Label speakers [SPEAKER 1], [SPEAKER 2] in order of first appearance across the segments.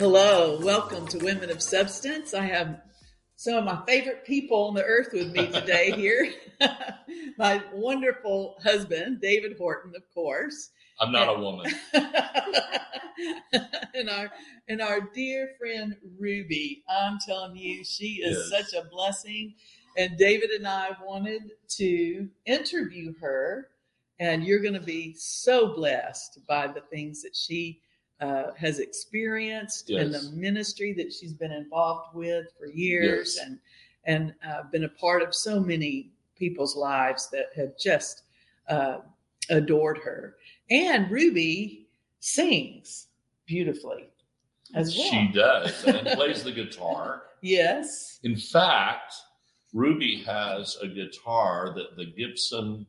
[SPEAKER 1] Hello, welcome to Women of Substance. I have some of my favorite people on the earth with me today here. my wonderful husband, David Horton, of course.
[SPEAKER 2] I'm not a woman.
[SPEAKER 1] and our and our dear friend Ruby. I'm telling you, she is
[SPEAKER 2] Yes.
[SPEAKER 1] such a blessing. And David and I wanted to interview her, and you're going to be so blessed by the things that she uh, has experienced and the ministry that she's been involved with for years,
[SPEAKER 2] Yes.
[SPEAKER 1] and and uh, been a part of so many people's lives that have just uh, adored her. And Ruby sings beautifully as well.
[SPEAKER 2] She does and plays the guitar.
[SPEAKER 1] Yes.
[SPEAKER 2] In fact, Ruby has a guitar that the Gibson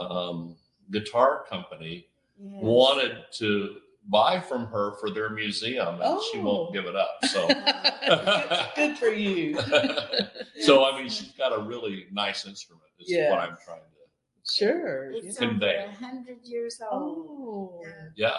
[SPEAKER 2] um, Guitar Company wanted to buy from her for their museum, and she
[SPEAKER 1] Oh.
[SPEAKER 2] won't give it up. So,
[SPEAKER 1] good, good for you.
[SPEAKER 2] so I mean, she's got a really nice instrument. Is
[SPEAKER 1] Yeah.
[SPEAKER 2] what I'm trying to.
[SPEAKER 1] Sure.
[SPEAKER 3] It's.
[SPEAKER 2] Convey.
[SPEAKER 3] a hundred years old.
[SPEAKER 1] Oh,
[SPEAKER 2] Yeah,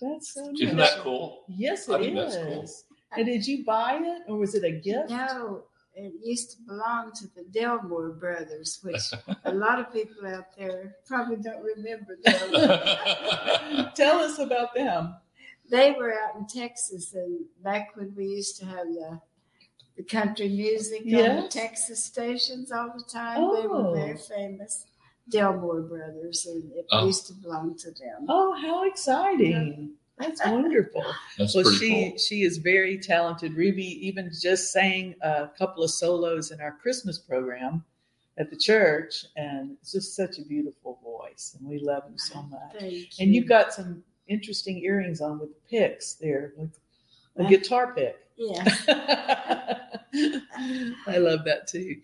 [SPEAKER 1] that's so
[SPEAKER 2] isn't
[SPEAKER 1] nice.
[SPEAKER 2] that cool?
[SPEAKER 1] Yes,
[SPEAKER 2] I
[SPEAKER 1] it
[SPEAKER 2] think that's
[SPEAKER 1] is.
[SPEAKER 2] cool.
[SPEAKER 1] And did you buy it, or was it a gift?
[SPEAKER 3] No, it used to belong to the Delmore brothers, which a lot of people out there probably don't remember them.
[SPEAKER 1] Tell us about them.
[SPEAKER 3] they were out in Texas, and back when we used to have the the country music on the Texas stations all the time, oh. they
[SPEAKER 1] Oh.
[SPEAKER 3] were very famous. Delmore brothers, and it
[SPEAKER 2] Oh.
[SPEAKER 3] used to belong to them.
[SPEAKER 1] Oh, how exciting! That's wonderful.
[SPEAKER 2] That's
[SPEAKER 1] well, she
[SPEAKER 2] cool.
[SPEAKER 1] she is very talented. Ruby even just sang a couple of solos in our Christmas program at the church, and it's just such a beautiful voice, and we love him so much.
[SPEAKER 3] Thank
[SPEAKER 1] And
[SPEAKER 3] you.
[SPEAKER 1] you've got some interesting earrings on with picks there, like a
[SPEAKER 3] Uh,
[SPEAKER 1] guitar pick.
[SPEAKER 3] yeah.
[SPEAKER 1] I love that too.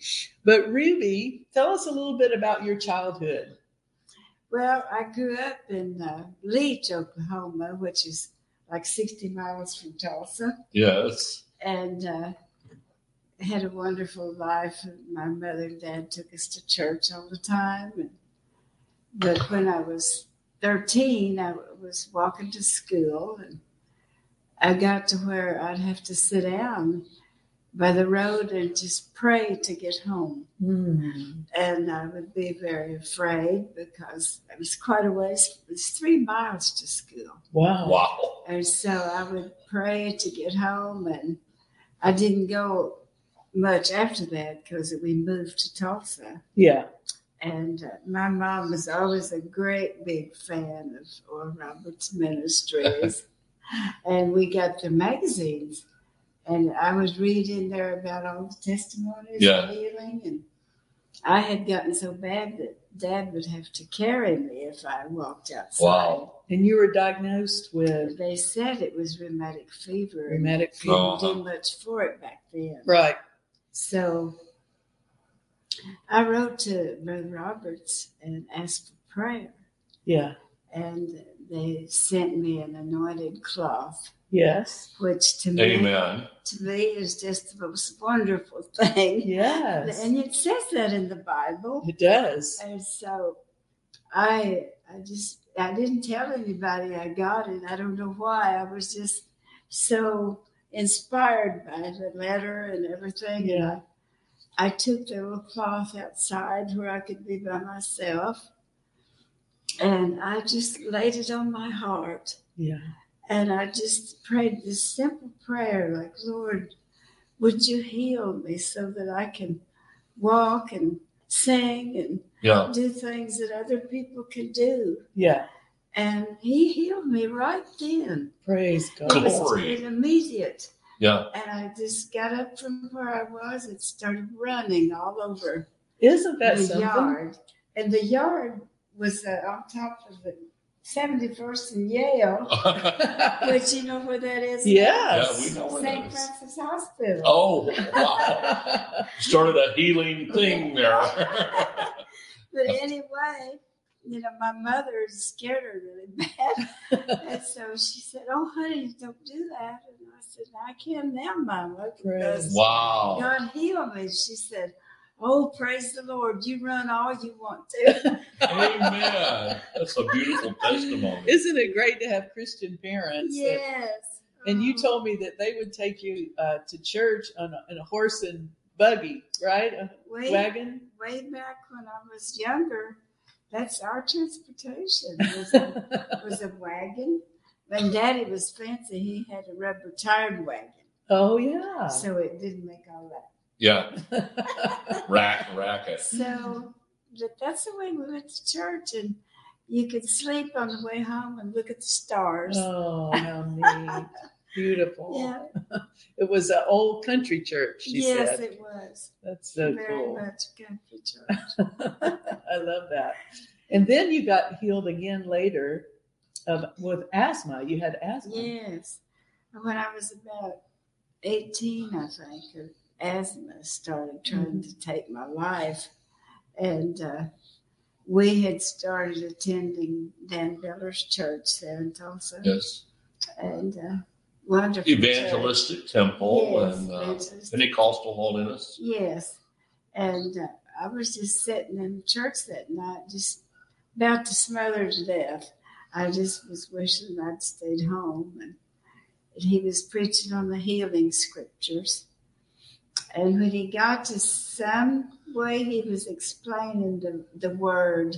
[SPEAKER 1] But Ruby, tell us a little bit about your childhood.
[SPEAKER 3] Well, I grew up in uh, Leach, Oklahoma, which is like 60 miles from Tulsa,
[SPEAKER 2] Yes.
[SPEAKER 3] and uh, had a wonderful life. My mother and dad took us to church all the time. And, but when I was 13, I was walking to school, and I got to where I'd have to sit down by the road and just pray to get home
[SPEAKER 1] Hmm.
[SPEAKER 3] and I would be very afraid because it was quite a ways. It was three miles to school,
[SPEAKER 1] Wow.
[SPEAKER 2] Wow.
[SPEAKER 3] and so I would pray to get home, and I didn't go much after that because we moved to Tulsa,
[SPEAKER 1] Yeah.
[SPEAKER 3] and uh, my mom was always a great big fan of Oral Roberts Ministries, and we got the magazines. And I was reading there about all the testimonies
[SPEAKER 2] Yeah.
[SPEAKER 3] of healing, and I had gotten so bad that Dad would have to carry me if I walked outside.
[SPEAKER 2] Wow.
[SPEAKER 1] And you were diagnosed with
[SPEAKER 3] They said it was rheumatic fever.
[SPEAKER 1] rheumatic fever.
[SPEAKER 3] Didn't
[SPEAKER 2] Uh-huh.
[SPEAKER 3] do much for it back then.
[SPEAKER 1] Right.
[SPEAKER 3] So I wrote to Brother Roberts and asked for prayer,
[SPEAKER 1] Yeah.
[SPEAKER 3] And they sent me an anointed cloth,
[SPEAKER 1] Yes.
[SPEAKER 3] which to me,
[SPEAKER 2] Amen.
[SPEAKER 3] to me is just the most wonderful thing.
[SPEAKER 1] Yes.
[SPEAKER 3] And it says that in the Bible.
[SPEAKER 1] It does.
[SPEAKER 3] And so I I just I didn't tell anybody I got it. I don't know why. I was just so inspired by the letter and everything. And
[SPEAKER 1] Yeah.
[SPEAKER 3] I, I took the little cloth outside where I could be by myself. And I just laid it on my heart.
[SPEAKER 1] Yeah.
[SPEAKER 3] And I just prayed this simple prayer like, Lord, would you heal me so that I can walk and sing and
[SPEAKER 2] Yeah.
[SPEAKER 3] do things that other people can do?
[SPEAKER 1] Yeah.
[SPEAKER 3] And he healed me right then.
[SPEAKER 1] Praise God.
[SPEAKER 3] It
[SPEAKER 1] God.
[SPEAKER 3] was
[SPEAKER 2] Glory.
[SPEAKER 3] immediate.
[SPEAKER 2] Yeah.
[SPEAKER 3] And I just got up from where I was and started running all over
[SPEAKER 1] Isn't that
[SPEAKER 3] the
[SPEAKER 1] something?
[SPEAKER 3] yard. And the yard was uh, on top of the 71st in Yale, which you know where that is?
[SPEAKER 1] Yes.
[SPEAKER 2] Yeah, we know where
[SPEAKER 3] St.
[SPEAKER 2] that is.
[SPEAKER 3] Francis Hospital.
[SPEAKER 2] Oh, wow. Started a healing thing there.
[SPEAKER 3] But anyway, you know, my mother scared her really bad. and so she said, Oh, honey, don't do that. And I said, I can now, Mama, because
[SPEAKER 1] Praise.
[SPEAKER 2] wow.
[SPEAKER 3] God healed me. She said, Oh, praise the Lord. You run all you want to.
[SPEAKER 2] Amen. That's a beautiful testimony.
[SPEAKER 1] Isn't it great to have Christian parents? that-
[SPEAKER 3] yes.
[SPEAKER 1] And you
[SPEAKER 3] Oh.
[SPEAKER 1] told me that they would take you uh, to church on a, in a horse and buggy, right? A
[SPEAKER 3] way,
[SPEAKER 1] wagon.
[SPEAKER 3] way back when I was younger, that's our transportation was a, was a wagon. When Daddy was fancy, he had a rubber tired wagon,
[SPEAKER 1] oh yeah.
[SPEAKER 3] so it didn't make all that.
[SPEAKER 2] Yeah, rack, racket.
[SPEAKER 3] So but that's the way we went to church, and you could sleep on the way home and look at the stars.
[SPEAKER 1] oh, how neat. Beautiful.
[SPEAKER 3] yeah,
[SPEAKER 1] It was an old country church, she
[SPEAKER 3] yes,
[SPEAKER 1] said.
[SPEAKER 3] it was
[SPEAKER 1] That's so
[SPEAKER 3] very
[SPEAKER 1] cool.
[SPEAKER 3] much country church.
[SPEAKER 1] I love that. And then you got healed again later of with asthma. You had asthma.
[SPEAKER 3] Yes. When I was about 18, I think, uh, asthma started trying to take my life. And uh, we had started attending Dan Beller's church there in Tulsa.
[SPEAKER 2] Yes,
[SPEAKER 3] And uh, wonderful.
[SPEAKER 2] evangelistic temple
[SPEAKER 3] Yes,
[SPEAKER 2] and uh. Pentecostal holiness.
[SPEAKER 3] Yes. And uh, I was just sitting in church that night, just about to smother to death. I just was wishing I'd stayed home. And he was preaching on the healing scriptures. And when he got to some way he was explaining the, the word,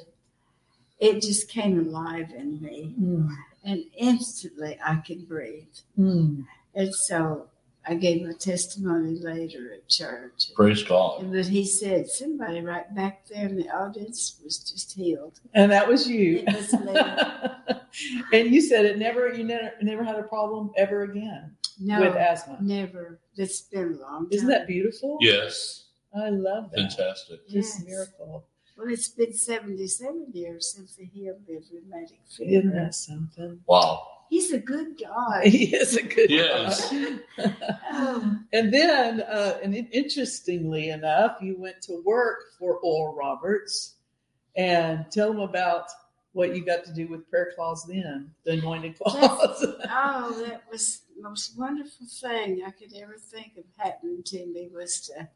[SPEAKER 3] it just came alive in me.
[SPEAKER 1] Mm,
[SPEAKER 3] And instantly I could breathe.
[SPEAKER 1] mm.
[SPEAKER 3] And so I gave my testimony later at church.
[SPEAKER 2] Praise God.
[SPEAKER 3] But he said somebody right back there in the audience was just healed.
[SPEAKER 1] And that was you.
[SPEAKER 3] It was me.
[SPEAKER 1] and you said it never you never never had a problem ever again
[SPEAKER 3] No,
[SPEAKER 1] with asthma.
[SPEAKER 3] never. It's been a long time.
[SPEAKER 1] Isn't that beautiful?
[SPEAKER 2] Yes,
[SPEAKER 1] I love that.
[SPEAKER 2] fantastic.
[SPEAKER 1] This
[SPEAKER 3] Yes.
[SPEAKER 1] miracle.
[SPEAKER 3] Well, it's been 77 years since he healed me of rheumatic
[SPEAKER 1] Isn't that something?
[SPEAKER 2] Wow.
[SPEAKER 3] He's a good guy.
[SPEAKER 1] He is a good
[SPEAKER 2] Yes.
[SPEAKER 1] guy.
[SPEAKER 3] Oh,
[SPEAKER 1] And then, uh, and interestingly enough, you went to work for Oral Roberts, and tell them about what you got to do with prayer claws then, the anointed claws.
[SPEAKER 3] oh, that was the most wonderful thing I could ever think of happening to me was to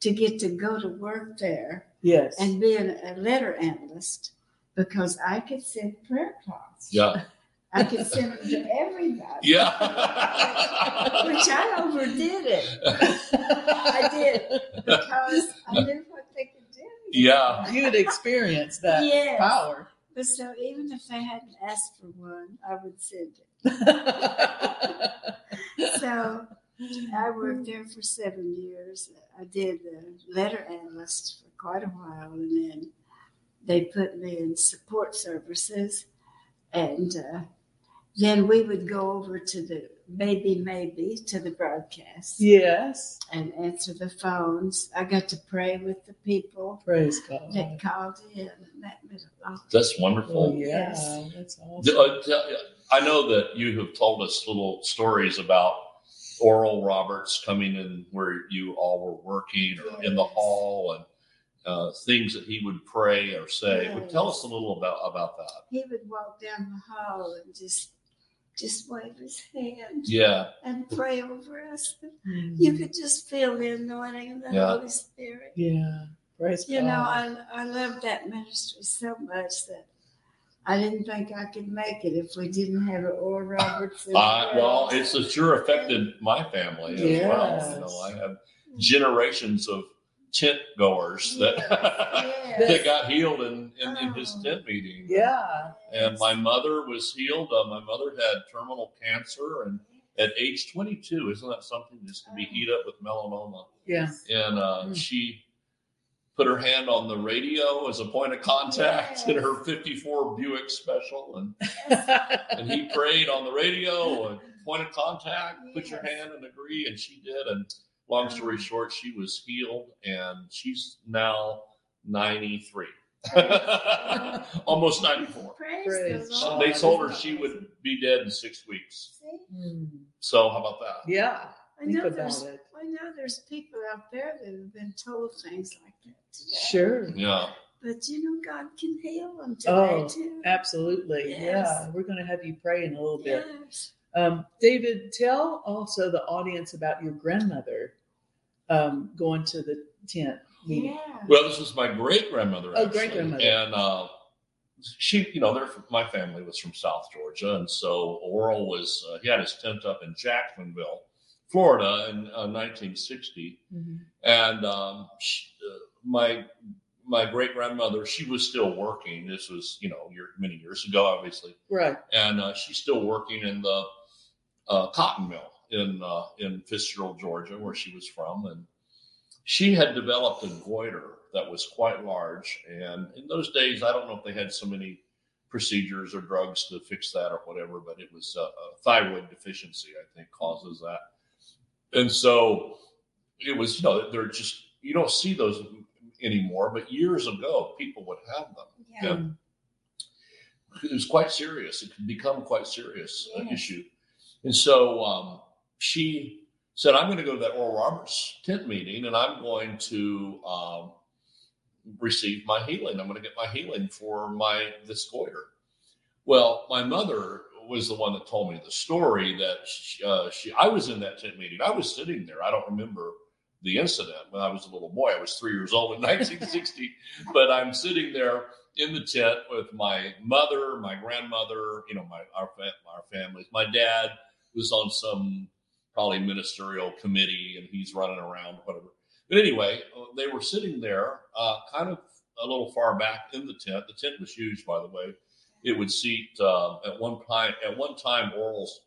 [SPEAKER 3] to get to go to work there
[SPEAKER 1] yes.
[SPEAKER 3] and be an, a letter analyst because I could send prayer cards.
[SPEAKER 2] Yeah.
[SPEAKER 3] I could send them to everybody.
[SPEAKER 2] Yeah.
[SPEAKER 3] Which I overdid it. I did because I knew what they could do.
[SPEAKER 2] Yeah.
[SPEAKER 1] you had experienced that
[SPEAKER 3] Yes.
[SPEAKER 1] power.
[SPEAKER 3] But so even if they hadn't asked for one, I would send it. So I worked there for seven years. I did the letter analyst for quite a while, and then they put me in support services, and uh, then we would go over to the maybe maybe to the broadcast
[SPEAKER 1] yes.
[SPEAKER 3] and answer the phones. I got to pray with the people
[SPEAKER 1] Praise God.
[SPEAKER 3] that called in, and that meant a lot.
[SPEAKER 2] That's
[SPEAKER 1] Oh,
[SPEAKER 2] wonderful.
[SPEAKER 1] yeah.
[SPEAKER 3] Yes.
[SPEAKER 1] That's
[SPEAKER 2] D-
[SPEAKER 1] awesome.
[SPEAKER 2] uh, I know that you have told us little stories about Oral Roberts coming in where you all were working or in the hall and uh, things that he would pray or say. But tell us a little about about that.
[SPEAKER 3] He would walk down the hall and just just wave his hand
[SPEAKER 2] Yeah.
[SPEAKER 3] and pray over us.
[SPEAKER 1] Mm.
[SPEAKER 3] You could just feel the anointing of the
[SPEAKER 2] Yeah.
[SPEAKER 3] Holy Spirit.
[SPEAKER 1] Yeah. Praise
[SPEAKER 3] You
[SPEAKER 1] God.
[SPEAKER 3] know, I I love that ministry so much that I didn't think I could make it if we didn't have Oral Roberts. and
[SPEAKER 2] I, well, it's a sure affected my family as well. You know, I have generations of tent goers that
[SPEAKER 3] Yes,
[SPEAKER 2] that got healed in, in, in his
[SPEAKER 3] Oh.
[SPEAKER 2] tent meeting.
[SPEAKER 1] yeah.
[SPEAKER 2] And my mother was healed. Uh, my mother had terminal cancer, and at age 22, isn't that something just to be eat up with melanoma?
[SPEAKER 1] Yeah.
[SPEAKER 2] And uh,
[SPEAKER 1] Mm.
[SPEAKER 2] she put her hand on the radio as a point of contact in her 54 Buick Special, and and he prayed on the radio and point of contact, put your
[SPEAKER 3] Yes.
[SPEAKER 2] hand and agree, and she did. And long story short, she was healed, and she's now 93, almost 94.
[SPEAKER 3] Praise,
[SPEAKER 1] Praise
[SPEAKER 3] the
[SPEAKER 2] So
[SPEAKER 3] Lord.
[SPEAKER 2] they told her she would be dead in six weeks.
[SPEAKER 3] See?
[SPEAKER 1] Mm.
[SPEAKER 2] So how about that?
[SPEAKER 1] Yeah.
[SPEAKER 3] I
[SPEAKER 1] Think
[SPEAKER 3] know there's
[SPEAKER 1] it.
[SPEAKER 3] I know there's people out there that have been told things like that today.
[SPEAKER 1] Sure.
[SPEAKER 2] Yeah.
[SPEAKER 3] But you know, God can heal them today
[SPEAKER 1] Oh,
[SPEAKER 3] too.
[SPEAKER 1] Absolutely.
[SPEAKER 3] Yes.
[SPEAKER 1] Yeah. We're going to have you pray in a little bit.
[SPEAKER 3] Yes.
[SPEAKER 1] Um, David, tell also the audience about your grandmother um, going to the tent meeting.
[SPEAKER 3] Yeah.
[SPEAKER 2] Well, this was my great grandmother.
[SPEAKER 1] Oh, great-grandmother.
[SPEAKER 2] And uh, she, you know, they're from, my family was from South Georgia, and so Oral was uh, he had his tent up in Jacksonville, Florida, in uh, 1960,
[SPEAKER 1] Mhm.
[SPEAKER 2] and um, she, uh, my my great grandmother she was still working. This was you know year, many years ago, obviously,
[SPEAKER 1] Right.
[SPEAKER 2] and uh, she's still working in the uh, cotton mill in uh, in Fitzgerald, Georgia, where she was from, and she had developed a goiter that was quite large. And in those days, I don't know if they had so many procedures or drugs to fix that or whatever, but it was a, a thyroid deficiency, I think, causes that. And so it was, you know, they're just you don't see those anymore, but years ago, people would have them
[SPEAKER 3] Yeah.
[SPEAKER 2] it was quite serious. It could become quite serious uh,
[SPEAKER 3] Yes.
[SPEAKER 2] issue. And so um, she said, I'm going to go to that Oral Roberts tent meeting and I'm going to um, receive my healing. I'm going to get my healing for my this goiter. Well, my mother was the one that told me the story that she, uh, she I was in that tent meeting. I was sitting there. I don't remember the incident when I was a little boy. I was three years old in 1960, but I'm sitting there in the tent with my mother, my grandmother, you know, my our, our families. My dad was on some probably ministerial committee, and he's running around, whatever. But anyway, uh, they were sitting there, uh, kind of a little far back in the tent. The tent was huge, by the way. It would seat uh, at one time. At one time, Oral's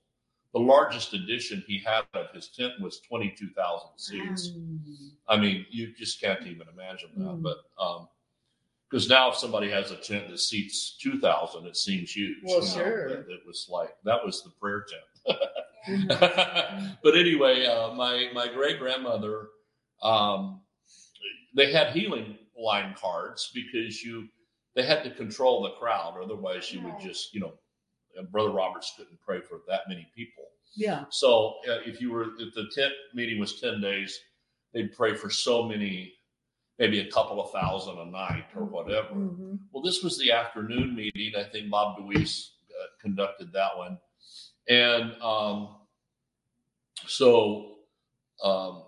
[SPEAKER 2] the largest addition he had of his tent was twenty two thousand seats.
[SPEAKER 1] Mm.
[SPEAKER 2] I mean, you just can't even imagine that.
[SPEAKER 1] Mm.
[SPEAKER 2] But because now if somebody has a tent that seats two thousand, it seems huge.
[SPEAKER 1] Well,
[SPEAKER 2] you know,
[SPEAKER 1] sure.
[SPEAKER 2] It, it was like that was the prayer tent.
[SPEAKER 3] Mm-hmm.
[SPEAKER 2] but anyway, uh, my my great grandmother, um, they had healing line cards because you they had to control the crowd, otherwise you would just you know, Brother Roberts couldn't pray for that many people.
[SPEAKER 1] Yeah.
[SPEAKER 2] So uh, if you were if the tent meeting was ten days, they'd pray for so many, maybe a couple of thousand a night or whatever.
[SPEAKER 1] Mhm.
[SPEAKER 2] Well, this was the afternoon meeting. I think Bob DeWeese uh, conducted that one, and um, so um,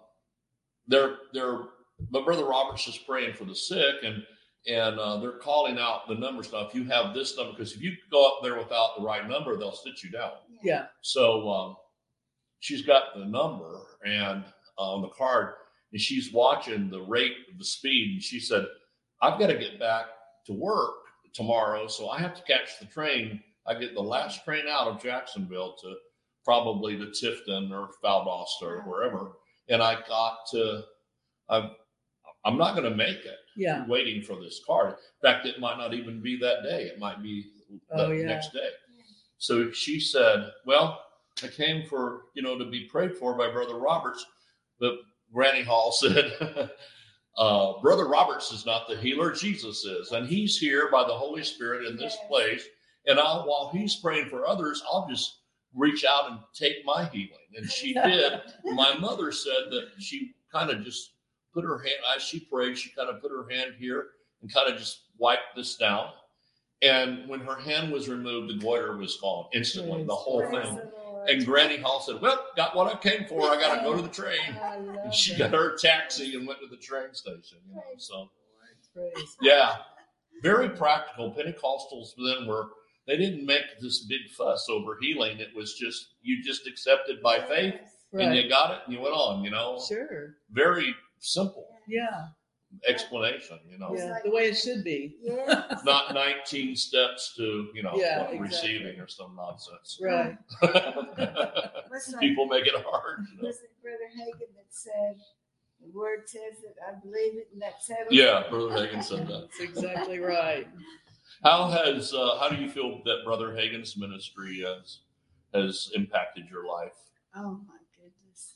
[SPEAKER 2] they're they're. But Brother Roberts is praying for the sick, and and uh, they're calling out the numbers. Now, if you have this number, because if you go up there without the right number, they'll sit you down.
[SPEAKER 1] Yeah.
[SPEAKER 2] So um, she's got the number and uh, on the card, and she's watching the rate of the speed. And she said, "I've got to get back to work tomorrow, so I have to catch the train. I get the last train out of Jacksonville to probably to Tifton or Valdosta or wherever, and I got to. I'm, I'm not going to make it.
[SPEAKER 1] Yeah.
[SPEAKER 2] Waiting for this card. In fact, it might not even be that day. It might be the
[SPEAKER 1] Oh, yeah.
[SPEAKER 2] next day. So she said, Well, I came for, you know, to be prayed for by Brother Roberts. But Granny Hall said, uh, Brother Roberts is not the healer, Jesus is. And he's here by the Holy Spirit in this place. And I'll, while he's praying for others, I'll just reach out and take my healing. And she did. My mother said that she kind of just put her hand, as she prayed, she kind of put her hand here and kind of just wiped this down. And when her hand was removed, the goiter was gone instantly, the whole thing. And Granny Hall said, Well, got what I came for. I got to go to the train.
[SPEAKER 3] I
[SPEAKER 2] And she got her taxi and went to the train station. You know, so yeah, very practical. Pentecostals then were they didn't make this big fuss over healing. It was just you just accepted by faith and you got it and you went on. You know,
[SPEAKER 1] Sure.
[SPEAKER 2] very simple
[SPEAKER 1] Yeah.
[SPEAKER 2] explanation. You know,
[SPEAKER 1] Yeah. The way it should be.
[SPEAKER 3] Yes.
[SPEAKER 2] not 19 steps to you know
[SPEAKER 1] Yeah,
[SPEAKER 2] what,
[SPEAKER 1] exactly.
[SPEAKER 2] receiving or some nonsense.
[SPEAKER 1] Right.
[SPEAKER 3] What's
[SPEAKER 2] People make it hard. you know.
[SPEAKER 3] Was it Brother Hagin that said, the word says it, I believe it, and that settles
[SPEAKER 2] Yeah. Brother Hagin said that.
[SPEAKER 1] That's exactly right.
[SPEAKER 2] How has uh, how do you feel that Brother Hagin's ministry has has impacted your life?
[SPEAKER 3] Oh my goodness.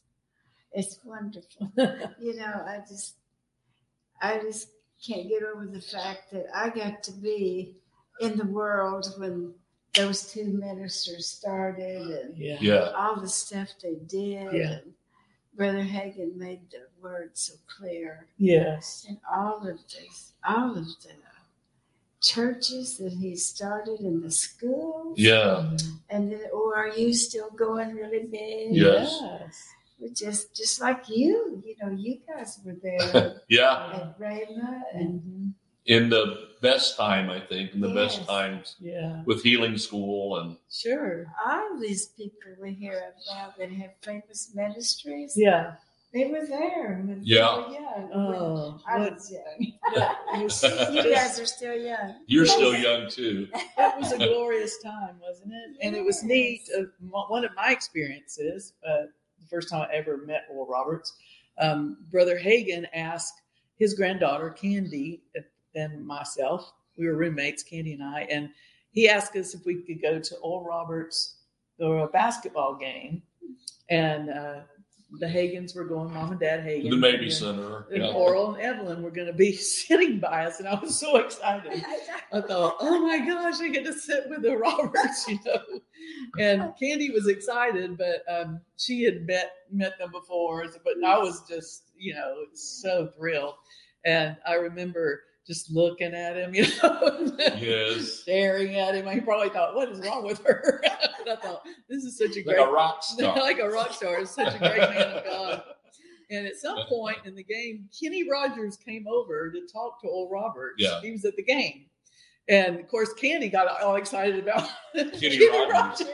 [SPEAKER 3] It's wonderful. you know, I just, I just can't get over the fact that I got to be in the world when those two ministers started and
[SPEAKER 1] Yeah.
[SPEAKER 2] Yeah,
[SPEAKER 3] all the stuff they did.
[SPEAKER 1] Yeah.
[SPEAKER 3] And Brother Hagin made the word so clear.
[SPEAKER 1] Yes.
[SPEAKER 3] And all of this, all of the churches that he started in the schools.
[SPEAKER 2] yeah,
[SPEAKER 3] And then, or are you still going really big?
[SPEAKER 2] Yes.
[SPEAKER 1] Yes.
[SPEAKER 3] We're just just like you. You know, you guys were there
[SPEAKER 2] yeah.
[SPEAKER 3] at Rhema and
[SPEAKER 1] Mhm.
[SPEAKER 2] In the best time, I think, in the best times
[SPEAKER 1] Yeah.
[SPEAKER 2] with healing school and
[SPEAKER 1] Sure.
[SPEAKER 3] All these people we hear about that have famous ministries,
[SPEAKER 1] Yeah.
[SPEAKER 3] They were there when
[SPEAKER 2] Yeah.
[SPEAKER 3] we young.
[SPEAKER 1] Oh,
[SPEAKER 3] I
[SPEAKER 1] what-
[SPEAKER 3] was young.
[SPEAKER 1] it was
[SPEAKER 3] you guys are still young.
[SPEAKER 2] you're still young too.
[SPEAKER 1] it was a glorious time, wasn't it? And it was neat. Uh, m- one of my experiences, uh, the first time I ever met Oral Roberts, um, Brother Hagin asked his granddaughter Candy uh, and myself. We were roommates, Candy and I, and he asked us if we could go to Oral Roberts or a basketball game, and uh, the Hagins were going. Mom and Dad Hagin,
[SPEAKER 2] The Mabee
[SPEAKER 1] and-
[SPEAKER 2] Center.
[SPEAKER 1] and
[SPEAKER 2] Yeah.
[SPEAKER 1] Oral and Evelyn were going to be sitting by us, and I was so excited. I thought, oh my gosh, I get to sit with the Roberts, you know. And Candy was excited, but um, she had met met them before, but I was just, you know, so thrilled. And I remember just looking at him, you know,
[SPEAKER 2] Yes.
[SPEAKER 1] staring at him. He probably thought, what is wrong with her? I thought, this is such a
[SPEAKER 2] Like
[SPEAKER 1] great,
[SPEAKER 2] a rock star.
[SPEAKER 1] like a rock star, is such a great man of God. And at some point in the game, Kenny Rogers came over to talk to Oral Roberts.
[SPEAKER 2] Yeah.
[SPEAKER 1] He was at the game. And of course, Candy got all excited about
[SPEAKER 2] Kenny Rogers.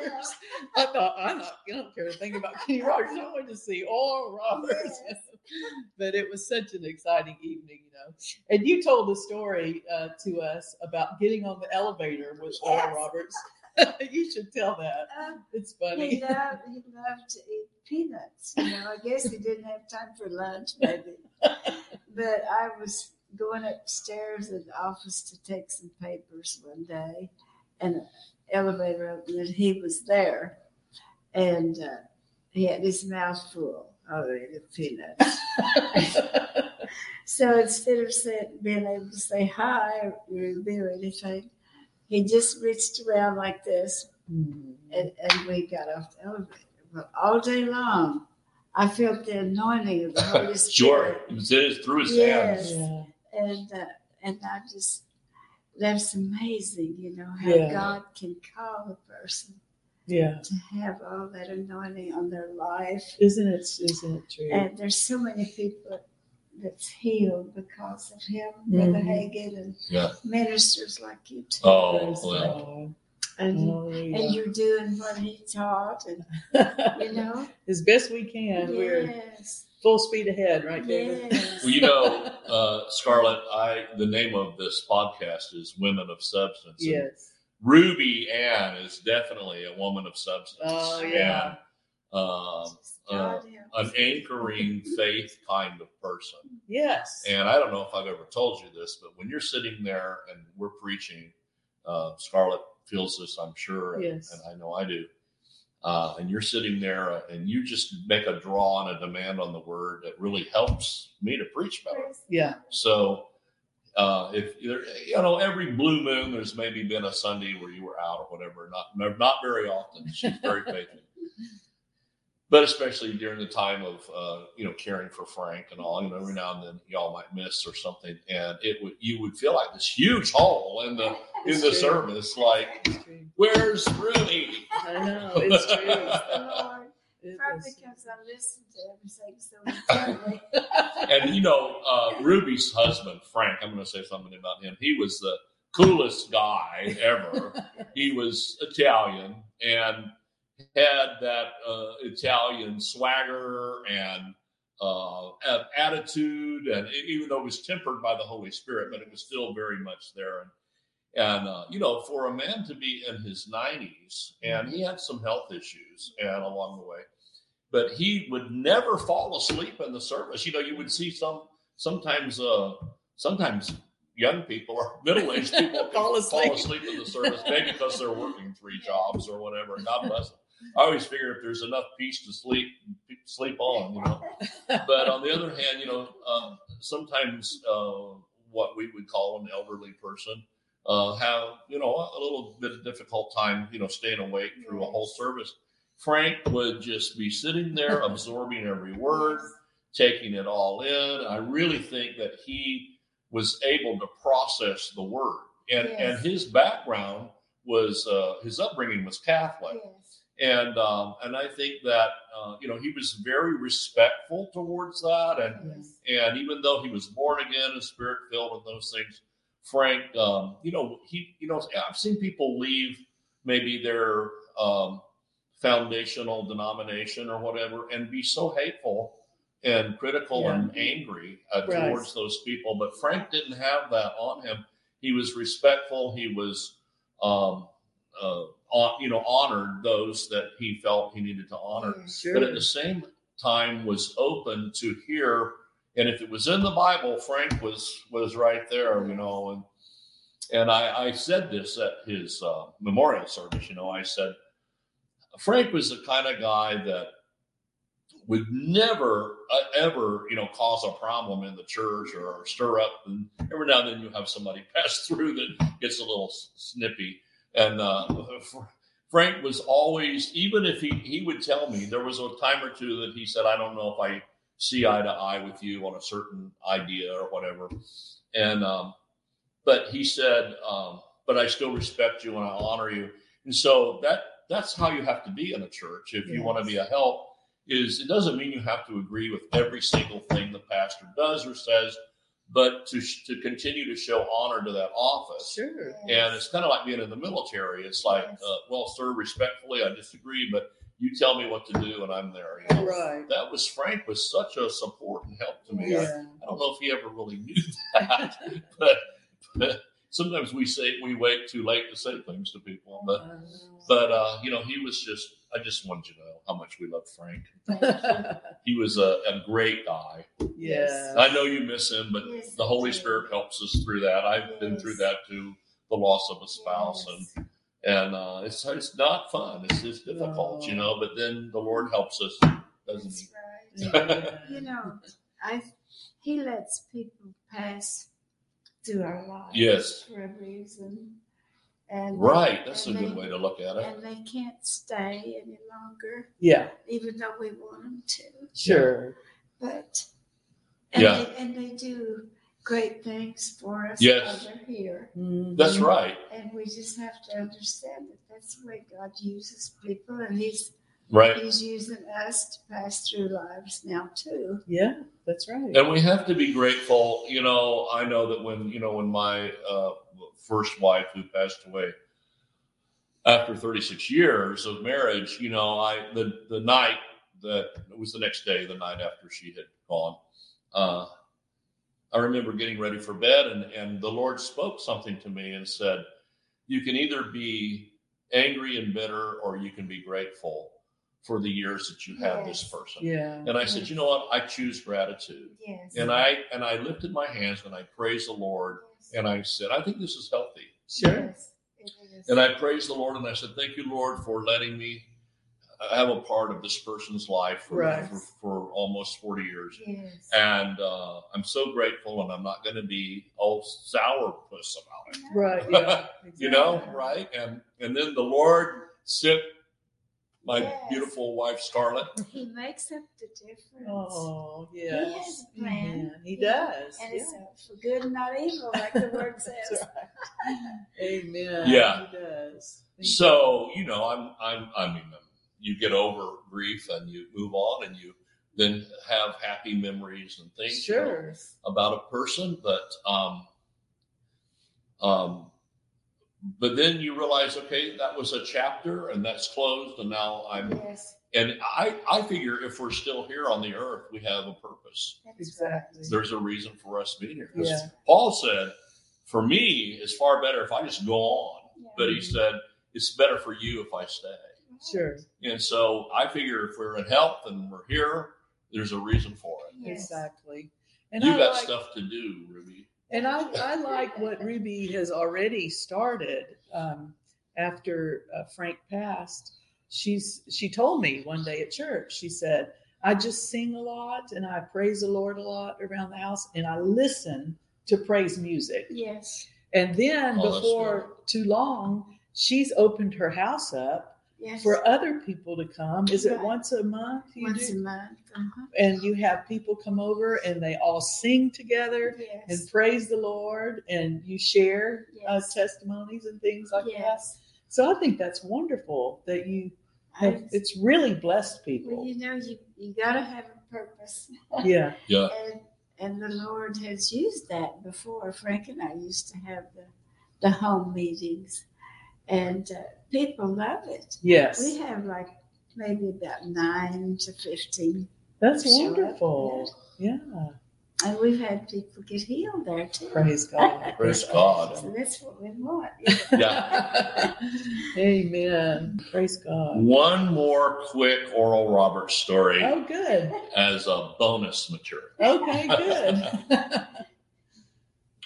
[SPEAKER 1] I thought, I'm not, I don't care to think about Kenny Rogers. I wanted to see Oral Roberts.
[SPEAKER 3] Yes.
[SPEAKER 1] but it was such an exciting evening, you know. And you told the story uh, to us about getting on the elevator with Oral Roberts. you should tell that.
[SPEAKER 3] Uh,
[SPEAKER 1] It's
[SPEAKER 3] he
[SPEAKER 1] funny.
[SPEAKER 3] loved he loved to eat peanuts. You know, I guess he didn't have time for lunch, maybe. But I was going upstairs in the office to take some papers one day, and an elevator opened, and he was there, and uh, he had his mouth full already of peanuts. So instead of say, being able to say hi or review anything, he just reached around like this
[SPEAKER 1] Hmm.
[SPEAKER 3] and, and we got off the elevator. But all day long, I felt the anointing of the Holy
[SPEAKER 2] Sure.
[SPEAKER 3] Spirit.
[SPEAKER 2] It was through his
[SPEAKER 3] Yes.
[SPEAKER 2] hands.
[SPEAKER 1] yeah.
[SPEAKER 3] And uh, and I just that's amazing, you know, how
[SPEAKER 1] Yeah.
[SPEAKER 3] God can call a person
[SPEAKER 1] Yeah.
[SPEAKER 3] to have all that anointing on their life.
[SPEAKER 1] Isn't it? Isn't it true?
[SPEAKER 3] And there's so many people that's healed because of him, Brother
[SPEAKER 1] Mhm.
[SPEAKER 3] Hagin, and
[SPEAKER 2] Yeah.
[SPEAKER 3] ministers like you too.
[SPEAKER 2] Oh,
[SPEAKER 1] Praise
[SPEAKER 3] and, you,
[SPEAKER 1] Hallelujah.
[SPEAKER 3] and you're doing what he taught, and you know,
[SPEAKER 1] as best we can. We're full speed ahead, right, David?
[SPEAKER 3] yes.
[SPEAKER 2] Well, you know, uh, Scarlett, I the name of this podcast is Women of Substance. And
[SPEAKER 1] yes.
[SPEAKER 2] Ruby Ann is definitely a woman of substance.
[SPEAKER 1] Oh, yeah.
[SPEAKER 2] And um,
[SPEAKER 3] God
[SPEAKER 2] an anchoring faith kind of person.
[SPEAKER 1] Yes.
[SPEAKER 2] And I don't know if I've ever told you this, but when you're sitting there and we're preaching, uh, Scarlett feels this, I'm sure, and,
[SPEAKER 1] Yes.
[SPEAKER 2] and I know I do. Uh, and you're sitting there uh, and you just make a draw and a demand on the word that really helps me to preach better.
[SPEAKER 1] yeah.
[SPEAKER 2] So, uh, if there, you know, every blue moon, there's maybe been a Sunday where you were out or whatever. Not, not very often. She's very faithful, but especially during the time of, uh, you know, caring for Frank and all. You know, every now and then y'all might miss or something, and it would you would feel like this huge hole in the in the
[SPEAKER 1] true.
[SPEAKER 2] service, like where's Ruby?
[SPEAKER 1] I know. It's true.
[SPEAKER 3] Lord,
[SPEAKER 1] It
[SPEAKER 3] Probably
[SPEAKER 1] was-
[SPEAKER 3] because I listen to everything so intently.
[SPEAKER 2] And you know, uh, Ruby's husband, Frank, I'm going to say something about him. He was the coolest guy ever. he was Italian and had that uh, Italian swagger and uh, attitude, and even though it was tempered by the Holy Spirit, but it was still very much there. And and uh, you know, for a man to be in his 90s, and he had some health issues, and along the way, but he would never fall asleep in the service. You know, you would see some sometimes uh, sometimes young people or middle aged people
[SPEAKER 1] Fall asleep.
[SPEAKER 2] fall asleep in the service, maybe because they're working three jobs or whatever. God bless them. I always figure if there's enough peace to sleep, sleep on, you know. But on the other hand, you know, uh, sometimes uh, what we would call an elderly person uh, have, you know, a little bit of difficult time, you know, staying awake through a whole service. Frank would just be sitting there absorbing every word, taking it all in. I really think that he was able to process the word. And
[SPEAKER 3] Yes.
[SPEAKER 2] and his background was uh, his upbringing was Catholic
[SPEAKER 3] Yes.
[SPEAKER 2] and um, and I think that uh, you know he was very respectful towards that, and
[SPEAKER 3] Yes.
[SPEAKER 2] and even though he was born again and spirit filled and those things, Frank, um, you know, he, you know, I've seen people leave maybe their um, foundational denomination or whatever and be so hateful and critical
[SPEAKER 1] Yeah.
[SPEAKER 2] and angry uh,
[SPEAKER 1] Right.
[SPEAKER 2] towards those people. But Frank didn't have that on him. He was respectful. He was, um, uh, on, you know, honored those that he felt he needed to honor
[SPEAKER 3] Yes.
[SPEAKER 1] Sure.
[SPEAKER 2] but at the same time was open to hear and if it was in the bible frank was was right there you know and and i i said this at his uh, memorial service you know i said frank was the kind of guy that would never uh, ever you know cause a problem in the church or stir up and every now and then you have somebody pass through that gets a little snippy and uh, Frank was always, even if he, he would tell me, there was a time or two that he said, I don't know if I see eye to eye with you on a certain idea or whatever. And, um, but he said, um, but I still respect you and I honor you. And so that, that's how you have to be in a church. If you want to be a help is it doesn't mean you have to agree with every single thing the pastor does or says, but to, to continue to show honor to that office.
[SPEAKER 1] Sure.
[SPEAKER 2] And it's kind of like being in the military. It's like,
[SPEAKER 3] Yes.
[SPEAKER 2] uh, well, sir, respectfully, I disagree, but you tell me what to do, and I'm there. You know?
[SPEAKER 1] Right.
[SPEAKER 2] That was Frank was such a support and help to me. I,
[SPEAKER 1] Yeah.
[SPEAKER 2] I don't know if he ever really knew that, but, but sometimes we say we wait too late to say things to people. But but uh, you know, he was just. I just wanted you to know how much we love Frank. He was a, a great guy.
[SPEAKER 1] yeah.
[SPEAKER 2] I know you miss him, but
[SPEAKER 3] Yes,
[SPEAKER 2] the Holy
[SPEAKER 3] I.
[SPEAKER 2] Spirit helps us through that. I've been through that too, the loss of a spouse,
[SPEAKER 3] Yes.
[SPEAKER 2] and and uh, it's it's not fun. It's it's difficult,
[SPEAKER 1] No.
[SPEAKER 2] you know. But then the Lord helps us, doesn't
[SPEAKER 3] That's
[SPEAKER 2] He?
[SPEAKER 3] right.
[SPEAKER 1] Yeah.
[SPEAKER 3] You know, I he lets people pass through our lives
[SPEAKER 2] Yes.
[SPEAKER 3] for a reason. And
[SPEAKER 2] Right. That's a
[SPEAKER 3] and
[SPEAKER 2] good
[SPEAKER 3] they-
[SPEAKER 2] way to look at it.
[SPEAKER 3] And they can't stay any longer,
[SPEAKER 1] Yeah.
[SPEAKER 3] even though we want them to.
[SPEAKER 1] Sure.
[SPEAKER 3] But and
[SPEAKER 2] Yeah.
[SPEAKER 3] they, and they do great things for us
[SPEAKER 2] Yes.
[SPEAKER 3] over here.
[SPEAKER 1] Mhm.
[SPEAKER 2] That's right.
[SPEAKER 3] And we just have to understand that that's the way God uses people, and He's
[SPEAKER 2] Right.
[SPEAKER 3] He's using us to pass through lives now too.
[SPEAKER 1] Yeah. That's right.
[SPEAKER 2] And we have to be grateful. You know, I know that when you know when my uh, first wife who passed away after 36 years of marriage, you know, I the the night that it was the next day, the night after she had gone, uh, I remember getting ready for bed, and and the Lord spoke something to me and said, "You can either be angry and bitter, or you can be grateful for the years that you had this person."
[SPEAKER 1] Yeah.
[SPEAKER 2] And I said, "You know what? I choose gratitude."
[SPEAKER 3] Yes.
[SPEAKER 2] And I and I lifted my hands and I praised the Lord and I said, I think this is healthy.
[SPEAKER 1] Sure.
[SPEAKER 3] Yes.
[SPEAKER 2] And I praised the Lord and I said, Thank you, Lord, for letting me have a part of this person's life for,
[SPEAKER 1] Right.
[SPEAKER 2] for, for almost 40 years.
[SPEAKER 3] Yes.
[SPEAKER 2] And uh, I'm so grateful and I'm not going to be all sourpuss about it.
[SPEAKER 1] Right. Yeah.
[SPEAKER 2] you know, right? And and then the Lord sent my
[SPEAKER 3] Yes.
[SPEAKER 2] beautiful wife Scarlett.
[SPEAKER 3] He makes up the difference.
[SPEAKER 1] Oh,
[SPEAKER 3] He
[SPEAKER 1] yes.
[SPEAKER 3] has a plan.
[SPEAKER 1] Amen. He does.
[SPEAKER 3] And
[SPEAKER 1] yeah.
[SPEAKER 3] it's for good and not evil, like the word
[SPEAKER 1] That's
[SPEAKER 3] says.
[SPEAKER 1] right. Amen.
[SPEAKER 2] Yeah.
[SPEAKER 1] He does. Thank
[SPEAKER 2] So you know, I'm I'm I mean, you get over grief and you move on and you then have happy memories and
[SPEAKER 1] you.
[SPEAKER 2] things you know, about a person, but um, um, but then you realize, okay, that was a chapter and that's closed, and now I'm
[SPEAKER 3] Yes,
[SPEAKER 2] and I I figure if we're still here on the earth, we have a purpose.
[SPEAKER 1] Exactly.
[SPEAKER 2] There's a reason for us being here. 'Cause
[SPEAKER 1] Yeah.
[SPEAKER 2] Paul said, for me, it's far better if I just go on.
[SPEAKER 3] right.
[SPEAKER 2] But he said, it's better for you if I stay.
[SPEAKER 1] Sure.
[SPEAKER 2] And so I figure if we're in health and we're here, there's a reason for it.
[SPEAKER 3] Yes.
[SPEAKER 1] Exactly. And
[SPEAKER 2] you
[SPEAKER 1] I
[SPEAKER 2] got
[SPEAKER 1] like,
[SPEAKER 2] stuff to do, Ruby.
[SPEAKER 1] And I, I like what Ruby has already started um, after uh, Frank passed. She's she told me one day at church. She said, "I just sing a lot and I praise the Lord a lot around the house, and I listen to praise music."
[SPEAKER 3] Yes.
[SPEAKER 1] And then
[SPEAKER 2] Oh,
[SPEAKER 1] before too long, she's opened her house up
[SPEAKER 3] Yes.
[SPEAKER 1] for other people to come. Is it once a month you
[SPEAKER 3] once
[SPEAKER 1] do?
[SPEAKER 3] a month. Uh-huh.
[SPEAKER 1] And you have people come over and they all sing together
[SPEAKER 3] Yes.
[SPEAKER 1] and praise the Lord, and you share uh, testimonies and things like that. So I think that's wonderful that you have.
[SPEAKER 3] I-
[SPEAKER 1] It's really blessed people.
[SPEAKER 3] well,
[SPEAKER 1] people.
[SPEAKER 3] you know, you, you got to have a purpose.
[SPEAKER 1] Yeah,
[SPEAKER 2] Yeah.
[SPEAKER 3] And and the Lord has used that before. Frank and I used to have the, the home meetings, and uh, people love it.
[SPEAKER 1] Yes.
[SPEAKER 3] We have like maybe about nine to 15.
[SPEAKER 1] That's wonderful. Yeah.
[SPEAKER 3] And we've had people get healed there too.
[SPEAKER 1] Praise God.
[SPEAKER 2] Praise God.
[SPEAKER 3] So that's what we want.
[SPEAKER 2] Yeah.
[SPEAKER 1] Amen. Praise God.
[SPEAKER 2] One more quick Oral Roberts story
[SPEAKER 1] Oh, good.
[SPEAKER 2] as a bonus material.
[SPEAKER 1] Okay, good.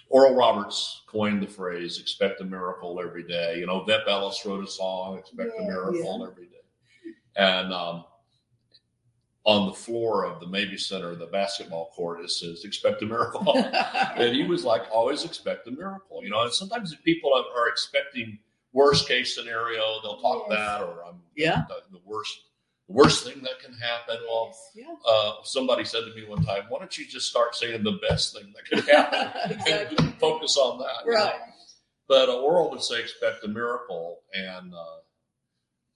[SPEAKER 2] Oral Roberts coined the phrase "expect a miracle every day." You know, Vep Ellis wrote a song "Expect a
[SPEAKER 3] Yeah.
[SPEAKER 2] Miracle Every Day," and um, on the floor of the Mabee Center, the basketball court, it says "Expect a Miracle." and he was like, "Always expect a miracle." You know, and sometimes if people are, are expecting worst case scenario, they'll talk
[SPEAKER 3] Yes.
[SPEAKER 2] that, or I'm
[SPEAKER 1] Yeah.
[SPEAKER 2] the, the worst, worst thing that can happen. Well,
[SPEAKER 1] yeah.
[SPEAKER 2] uh, somebody said to me one time, "Why don't you just start saying the best thing that could happen
[SPEAKER 1] Exactly.
[SPEAKER 2] and focus on that?" you know?
[SPEAKER 1] Right.
[SPEAKER 2] But uh, Oral would say, "Expect a miracle," and uh,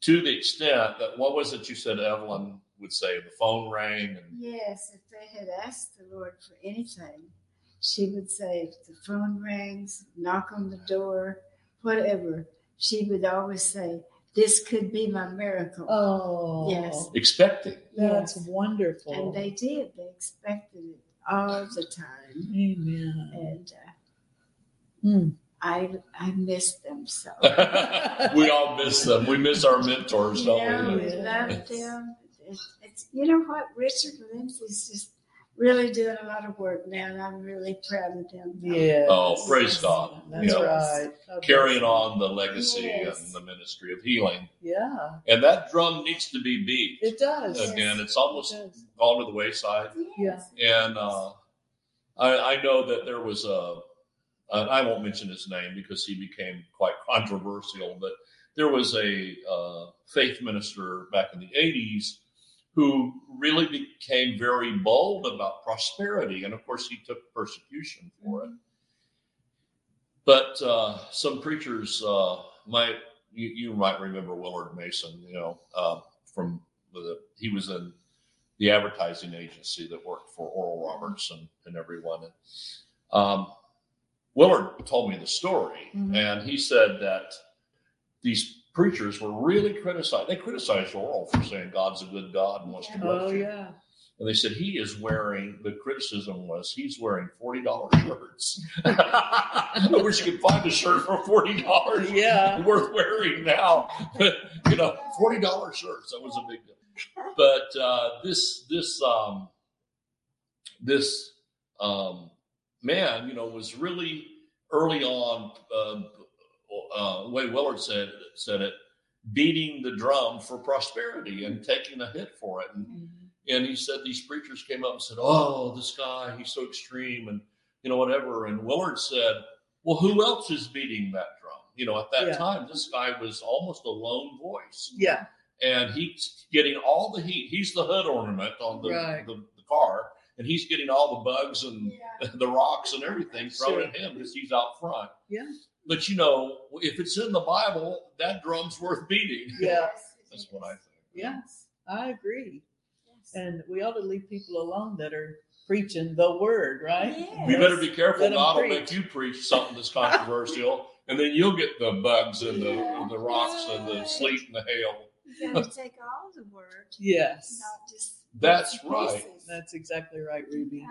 [SPEAKER 2] to the extent that what was it you said, Evelyn would say, the phone rang, and
[SPEAKER 3] Yes, if they had asked the Lord for anything, she would say, if the phone rings, knock on the door, whatever, she would always say, This could be my miracle.
[SPEAKER 1] Oh,
[SPEAKER 3] Yes.
[SPEAKER 2] expecting.
[SPEAKER 1] That's
[SPEAKER 3] Yes.
[SPEAKER 1] wonderful.
[SPEAKER 3] And they did. They expected it all the time.
[SPEAKER 1] Amen.
[SPEAKER 3] And uh,
[SPEAKER 1] Hmm.
[SPEAKER 3] I I miss them so.
[SPEAKER 2] we all miss them. We miss our mentors, don't
[SPEAKER 3] yeah,
[SPEAKER 2] we?
[SPEAKER 3] we love them. It's, it's you know what Richard Lindsay's just really doing a lot of work now, and I'm really proud of them.
[SPEAKER 1] Yes.
[SPEAKER 2] Oh, praise God.
[SPEAKER 1] That's
[SPEAKER 2] Yeah.
[SPEAKER 1] right. God
[SPEAKER 2] Carrying on the legacy
[SPEAKER 3] Yes.
[SPEAKER 2] and the ministry of healing.
[SPEAKER 1] Yeah,
[SPEAKER 2] And that drum needs to be beat.
[SPEAKER 1] it does.
[SPEAKER 3] Yes.
[SPEAKER 2] Again, it's almost
[SPEAKER 1] does.
[SPEAKER 2] gone to the wayside.
[SPEAKER 3] Yes.
[SPEAKER 2] And uh, I, I know that there was a, uh, I won't mention his name because he became quite controversial, but there was a uh, faith minister back in the 80s who really became very bold about prosperity. And of course, he took persecution for it. But uh, some preachers uh, might, you, you might remember Willard Mason, you know, uh, from the, he was in the advertising agency that worked for Oral Roberts and, and everyone. And, um, Willard told me the story,
[SPEAKER 1] Mhm.
[SPEAKER 2] and he said that these preachers were really criticized. They criticized Oral for saying God's a good God and wants to bless
[SPEAKER 1] Oh
[SPEAKER 2] you.
[SPEAKER 1] yeah.
[SPEAKER 2] And they said he is wearing, the criticism was he's wearing $40 shirts. I wish you could find a shirt for $40
[SPEAKER 1] Yeah.
[SPEAKER 2] worth wearing now. you know, $40 shirts. That was a big deal. But uh, this, this, um, this um, man, you know, was really early on, uh, uh, the way Willard said, said it, beating the drum for prosperity and taking a hit for it. And and he said these preachers came up and said, "Oh, this guy, he's so extreme," and you know whatever. And Willard said, "Well, who else is beating that drum?" You know, at that
[SPEAKER 1] Yeah.
[SPEAKER 2] time, this guy was almost a lone voice,
[SPEAKER 1] Yeah.
[SPEAKER 2] and he's getting all the heat. He's the hood ornament on the
[SPEAKER 1] Right.
[SPEAKER 2] the, the car, and he's getting all the bugs and
[SPEAKER 3] Yeah.
[SPEAKER 2] the rocks and everything thrown
[SPEAKER 1] Sure.
[SPEAKER 2] at him because he's out front.
[SPEAKER 1] Yeah.
[SPEAKER 2] But you know, if it's in the Bible, that drum's worth beating.
[SPEAKER 1] Yes.
[SPEAKER 2] That's what I think.
[SPEAKER 1] Yes, I agree.
[SPEAKER 3] Yes.
[SPEAKER 1] And we ought to leave people alone that are preaching the word, right?
[SPEAKER 3] Yes.
[SPEAKER 2] You better be careful.
[SPEAKER 1] Let 'em
[SPEAKER 2] God will make you preach something that's controversial, and then you'll get the bugs and the, the rocks and the sleet and the hail.
[SPEAKER 3] You got to take all the word,
[SPEAKER 1] Yes.
[SPEAKER 3] not just.
[SPEAKER 2] That's right.
[SPEAKER 3] pieces.
[SPEAKER 1] That's exactly right, Ruby.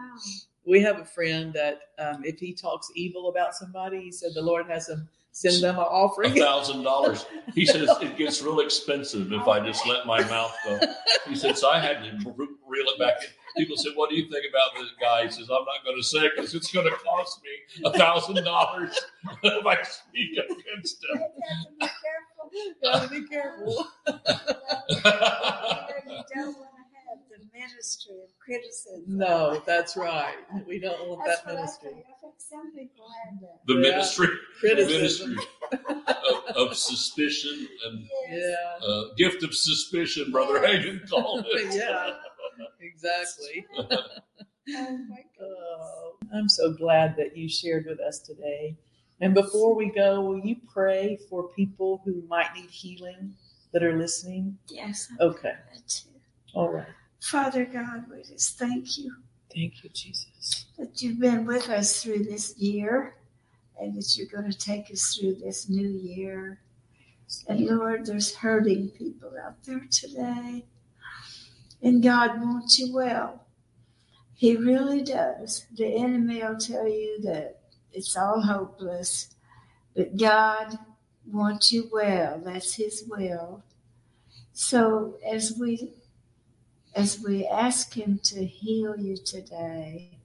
[SPEAKER 1] We have a friend that um, if he talks evil about somebody, he said the Lord has him send them an offering.
[SPEAKER 2] A
[SPEAKER 1] offering.
[SPEAKER 2] thousand dollars. He says it gets real expensive if I just let my mouth go. He says I had to reel it back in. People said, "What do you think about this guy?" He says, "I'm not going to say because it's going to cost me a thousand dollars if I speak against him."
[SPEAKER 3] you have to be careful.
[SPEAKER 1] Gotta be careful.
[SPEAKER 3] You know, you don't want to have the ministry of criticism.
[SPEAKER 1] No, that's right. We don't want
[SPEAKER 3] That's
[SPEAKER 1] that
[SPEAKER 3] what I
[SPEAKER 1] ministry.
[SPEAKER 3] think. I think some people have that.
[SPEAKER 2] The
[SPEAKER 1] Yeah.
[SPEAKER 2] ministry,
[SPEAKER 1] Criticism.
[SPEAKER 2] ministry of, of suspicion and
[SPEAKER 3] Yes.
[SPEAKER 1] Yeah,
[SPEAKER 2] uh, gift of suspicion, Brother Hagin called it.
[SPEAKER 1] yeah, exactly.
[SPEAKER 3] Oh my goodness.
[SPEAKER 1] Oh, I'm so glad that you shared with us today. And before we go, will you pray for people who might need healing that are listening?
[SPEAKER 3] Yes, I
[SPEAKER 1] Okay. All right.
[SPEAKER 3] Father God, we just thank you.
[SPEAKER 1] Thank you, Jesus.
[SPEAKER 3] that you've been with us through this year and that you're going to take us through this new year. And Lord, there's hurting people out there today. And God wants you well. He really does. The enemy will tell you that it's all hopeless, but God wants you well. That's His will. So as we as we ask Him to heal you today,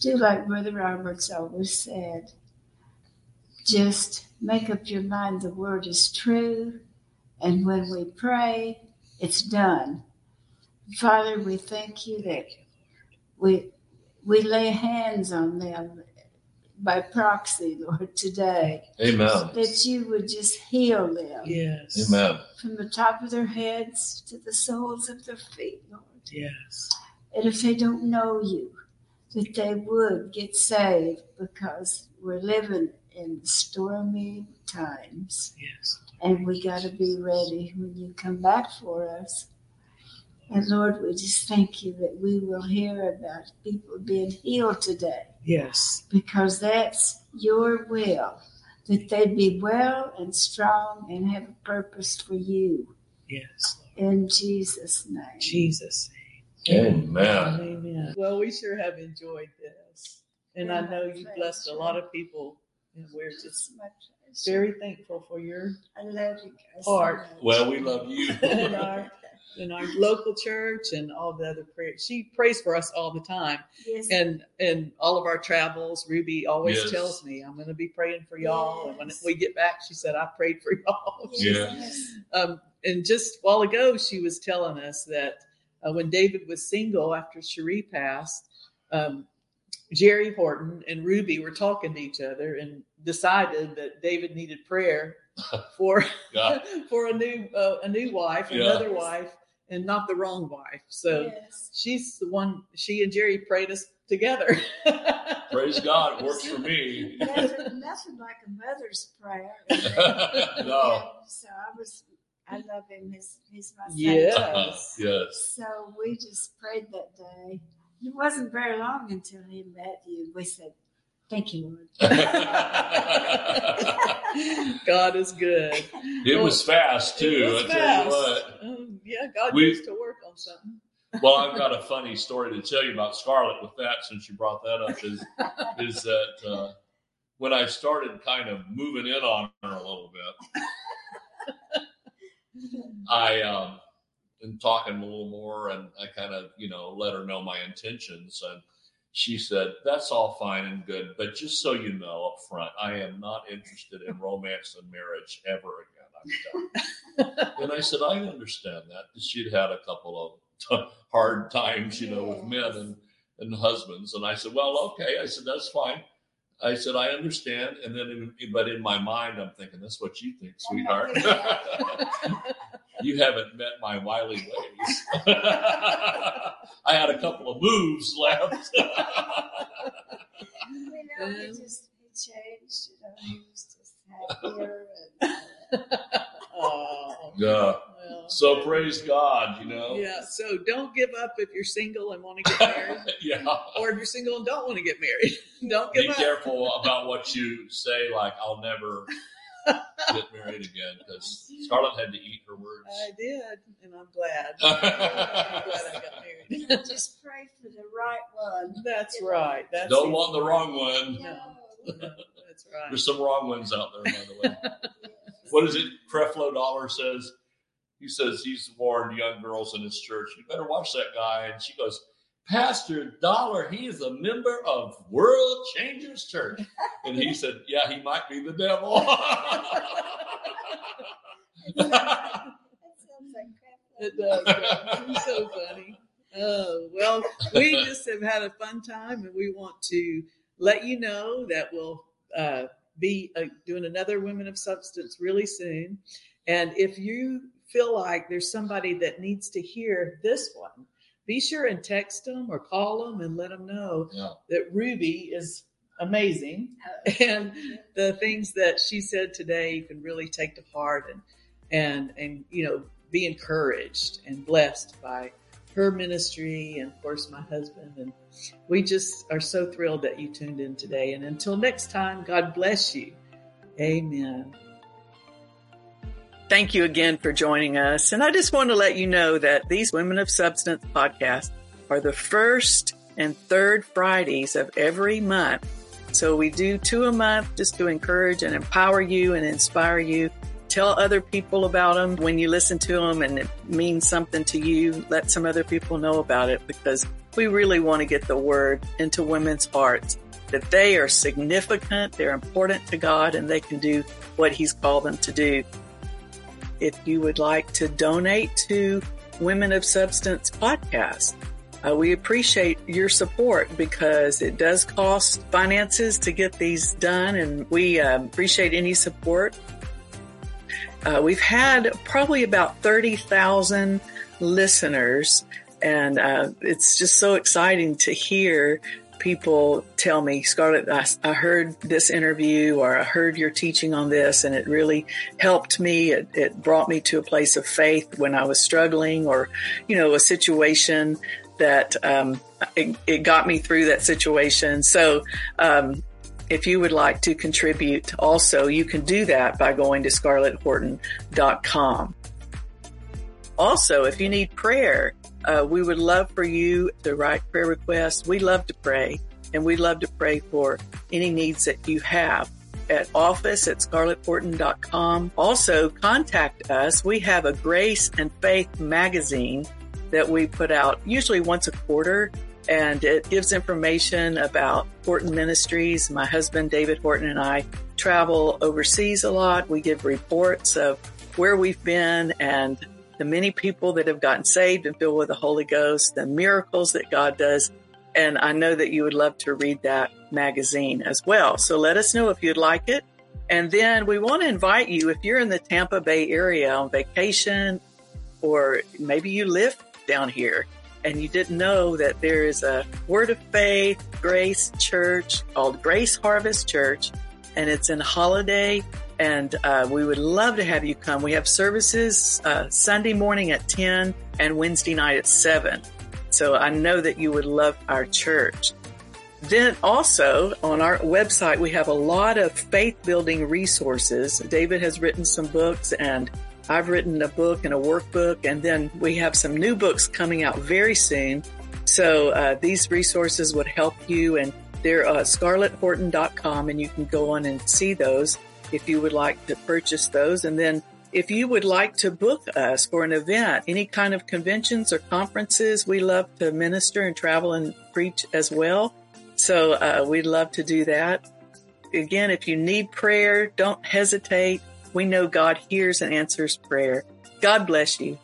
[SPEAKER 3] do like Brother Roberts always said. Just make up your mind the word is true, and when we pray, it's done. Father, we thank you that we we lay hands on them by proxy, Lord, today.
[SPEAKER 2] Amen.
[SPEAKER 3] That you would just heal them.
[SPEAKER 1] Yes.
[SPEAKER 2] Amen.
[SPEAKER 3] From the top of their heads to the soles of their feet, Lord.
[SPEAKER 1] Yes.
[SPEAKER 3] And if they don't know you, that they would get saved because we're living in stormy times.
[SPEAKER 1] Yes.
[SPEAKER 3] And we got to be ready when you come back for us. And Lord, we just thank you that we will hear about people being healed today
[SPEAKER 1] Yes.
[SPEAKER 3] because that's your will, that they be well and strong and have a purpose for you.
[SPEAKER 1] Yes.
[SPEAKER 3] In Jesus' name.
[SPEAKER 1] Jesus.
[SPEAKER 2] Amen.
[SPEAKER 1] Amen. Well, we sure have enjoyed this. And I know you blessed a lot of people. And we're just
[SPEAKER 3] It's
[SPEAKER 1] very thankful for your
[SPEAKER 3] I love you guys.
[SPEAKER 1] Heart.
[SPEAKER 3] So.
[SPEAKER 2] Well, we love you.
[SPEAKER 1] and our in our local church and all the other prayers. She prays for us all the time.
[SPEAKER 3] yes.
[SPEAKER 1] And and all of our travels, Ruby always
[SPEAKER 2] Yes.
[SPEAKER 1] tells me, I'm gonna be praying for y'all. And when we get back, she said, I prayed for y'all.
[SPEAKER 3] yes.
[SPEAKER 1] Um, and just a while ago, she was telling us that uh, when David was single after Cherie passed, um, Jerry Horton and Ruby were talking to each other and decided that David needed prayer for
[SPEAKER 2] God.
[SPEAKER 1] for a new uh, a new wife,
[SPEAKER 2] Yeah.
[SPEAKER 1] another wife, and not the wrong wife. So
[SPEAKER 3] yes.
[SPEAKER 1] she's the one. She and Jerry prayed us together.
[SPEAKER 2] Praise God. It works for me.
[SPEAKER 3] nothing, nothing like a mother's prayer.
[SPEAKER 2] no.
[SPEAKER 3] So I was, I love him. He's, he's my son.
[SPEAKER 1] Yes.
[SPEAKER 2] yes.
[SPEAKER 3] So we just prayed that day. It wasn't very long until he met you. We said, Thank you, Lord.
[SPEAKER 1] God is good.
[SPEAKER 2] It was fast too.
[SPEAKER 1] It was
[SPEAKER 2] I tell you
[SPEAKER 1] fast.
[SPEAKER 2] what.
[SPEAKER 1] Um, yeah, God
[SPEAKER 2] We-
[SPEAKER 1] used to work on something.
[SPEAKER 2] Well, I've got a funny story to tell you about Scarlett with that since you brought that up. Is is that uh, when I started kind of moving in on her a little bit, I um, and talking a little more, and I kind of you know let her know my intentions, and she said, "That's all fine and good, but just so you know up front, I am not interested in romance and marriage ever again. I'm done." and I said, "I understand that." She'd had a couple of hard times, you know, with men and and husbands, and I said, "Well, okay." I said, "That's fine." I said, "I understand," and then, in, but in my mind, I'm thinking, "That's what you think, sweetheart." you haven't met my wily ways. I had a couple of moves left.
[SPEAKER 3] We know he um, just he changed. You know, he was just happier. And,
[SPEAKER 1] Oh,
[SPEAKER 2] yeah.
[SPEAKER 1] Well,
[SPEAKER 2] So praise God, you know.
[SPEAKER 1] yeah. So don't give up if you're single and want to get married,
[SPEAKER 2] Yeah.
[SPEAKER 1] or if you're single and don't want to get married. Don't
[SPEAKER 2] Be
[SPEAKER 1] give up.
[SPEAKER 2] careful about what you say. Like I'll never get married again because Scarlett had to eat her words.
[SPEAKER 1] I did, and I'm glad. I'm glad I got married.
[SPEAKER 3] know, just pray for the right one.
[SPEAKER 1] That's right. That's
[SPEAKER 2] Don't want the wrong one.
[SPEAKER 1] No. No, that's right.
[SPEAKER 2] There's some wrong ones out there, by the way. what is it? Creflo Dollar says. He says he's warned young girls in his church, you better watch that guy. And she goes, Pastor Dollar, he is a member of World Changers Church. And he said, Yeah, he might be the devil.
[SPEAKER 3] That sounds like crap.
[SPEAKER 1] It does. yeah. It's so funny. Oh, well, we just have had a fun time and we want to let you know that we'll uh, be uh, doing another Women of Substance really soon. And if you feel like there's somebody that needs to hear this one, be sure and text them or call them and let them know
[SPEAKER 2] yeah.
[SPEAKER 1] that Ruby is amazing. And the things that she said today you can really take to heart and and and you know be encouraged and blessed by her ministry and of course my husband. And we just are so thrilled that you tuned in today. And until next time god bless you. Amen thank you again for joining us and i just want to let you know that these women of substance podcasts are the first and third fridays of every month so we do two a month just to encourage and empower you and inspire you tell other people about them when you listen to them and it means something to you. Let some other people know about it because we really want to get the word into women's hearts that they are significant, they're important to God, and they can do what He's called them to do. If you would like to donate to Women of Substance podcast, uh, we appreciate your support because it does cost finances to get these done, and we uh, appreciate any support. Uh, we've had probably about 30,000 listeners, and uh, it's just so exciting to hear people tell me, Scarlett, I, I, heard this interview or I heard your teaching on this, and it really helped me. It, it brought me to a place of faith when I was struggling, or, you know, a situation that um, it, it, got me through that situation. So, um, if you would like to contribute also, you can do that by going to scarletthorton.com. Also, if you need prayer, uh, we would love for you to write prayer requests. We love to pray and we love to pray for any needs that you have at office at scarletthorton.com. Also contact us. We have a grace and faith magazine that we put out usually once a quarter and it gives information about Horton Ministries. My husband, David Horton, and I travel overseas a lot. We give reports of where we've been and the many people that have gotten saved and filled with the Holy Ghost, the miracles that God does. And I know that you would love to read that magazine as well. So let us know if you'd like it. And then we want to invite you, if you're in the Tampa Bay area on vacation, or maybe you live down here, and you didn't know that there is a Word of Faith Grace Church called Grace Harvest Church, and it's in Holiday. And uh, we would love to have you come. We have services uh, Sunday morning at 10 and Wednesday night at 7. So I know that you would love our church. Then also on our website, we have a lot of faith building resources. David has written some books and I've written a book and a workbook, and then we have some new books coming out very soon. So uh, these resources would help you, and they're uh, scarletthorton.com, and you can go on and see those if you would like to purchase those. And then if you would like to book us for an event, any kind of conventions or conferences, we love to minister and travel and preach as well. So uh, we'd love to do that. Again, if you need prayer, don't hesitate we know God hears and answers prayer. God bless you.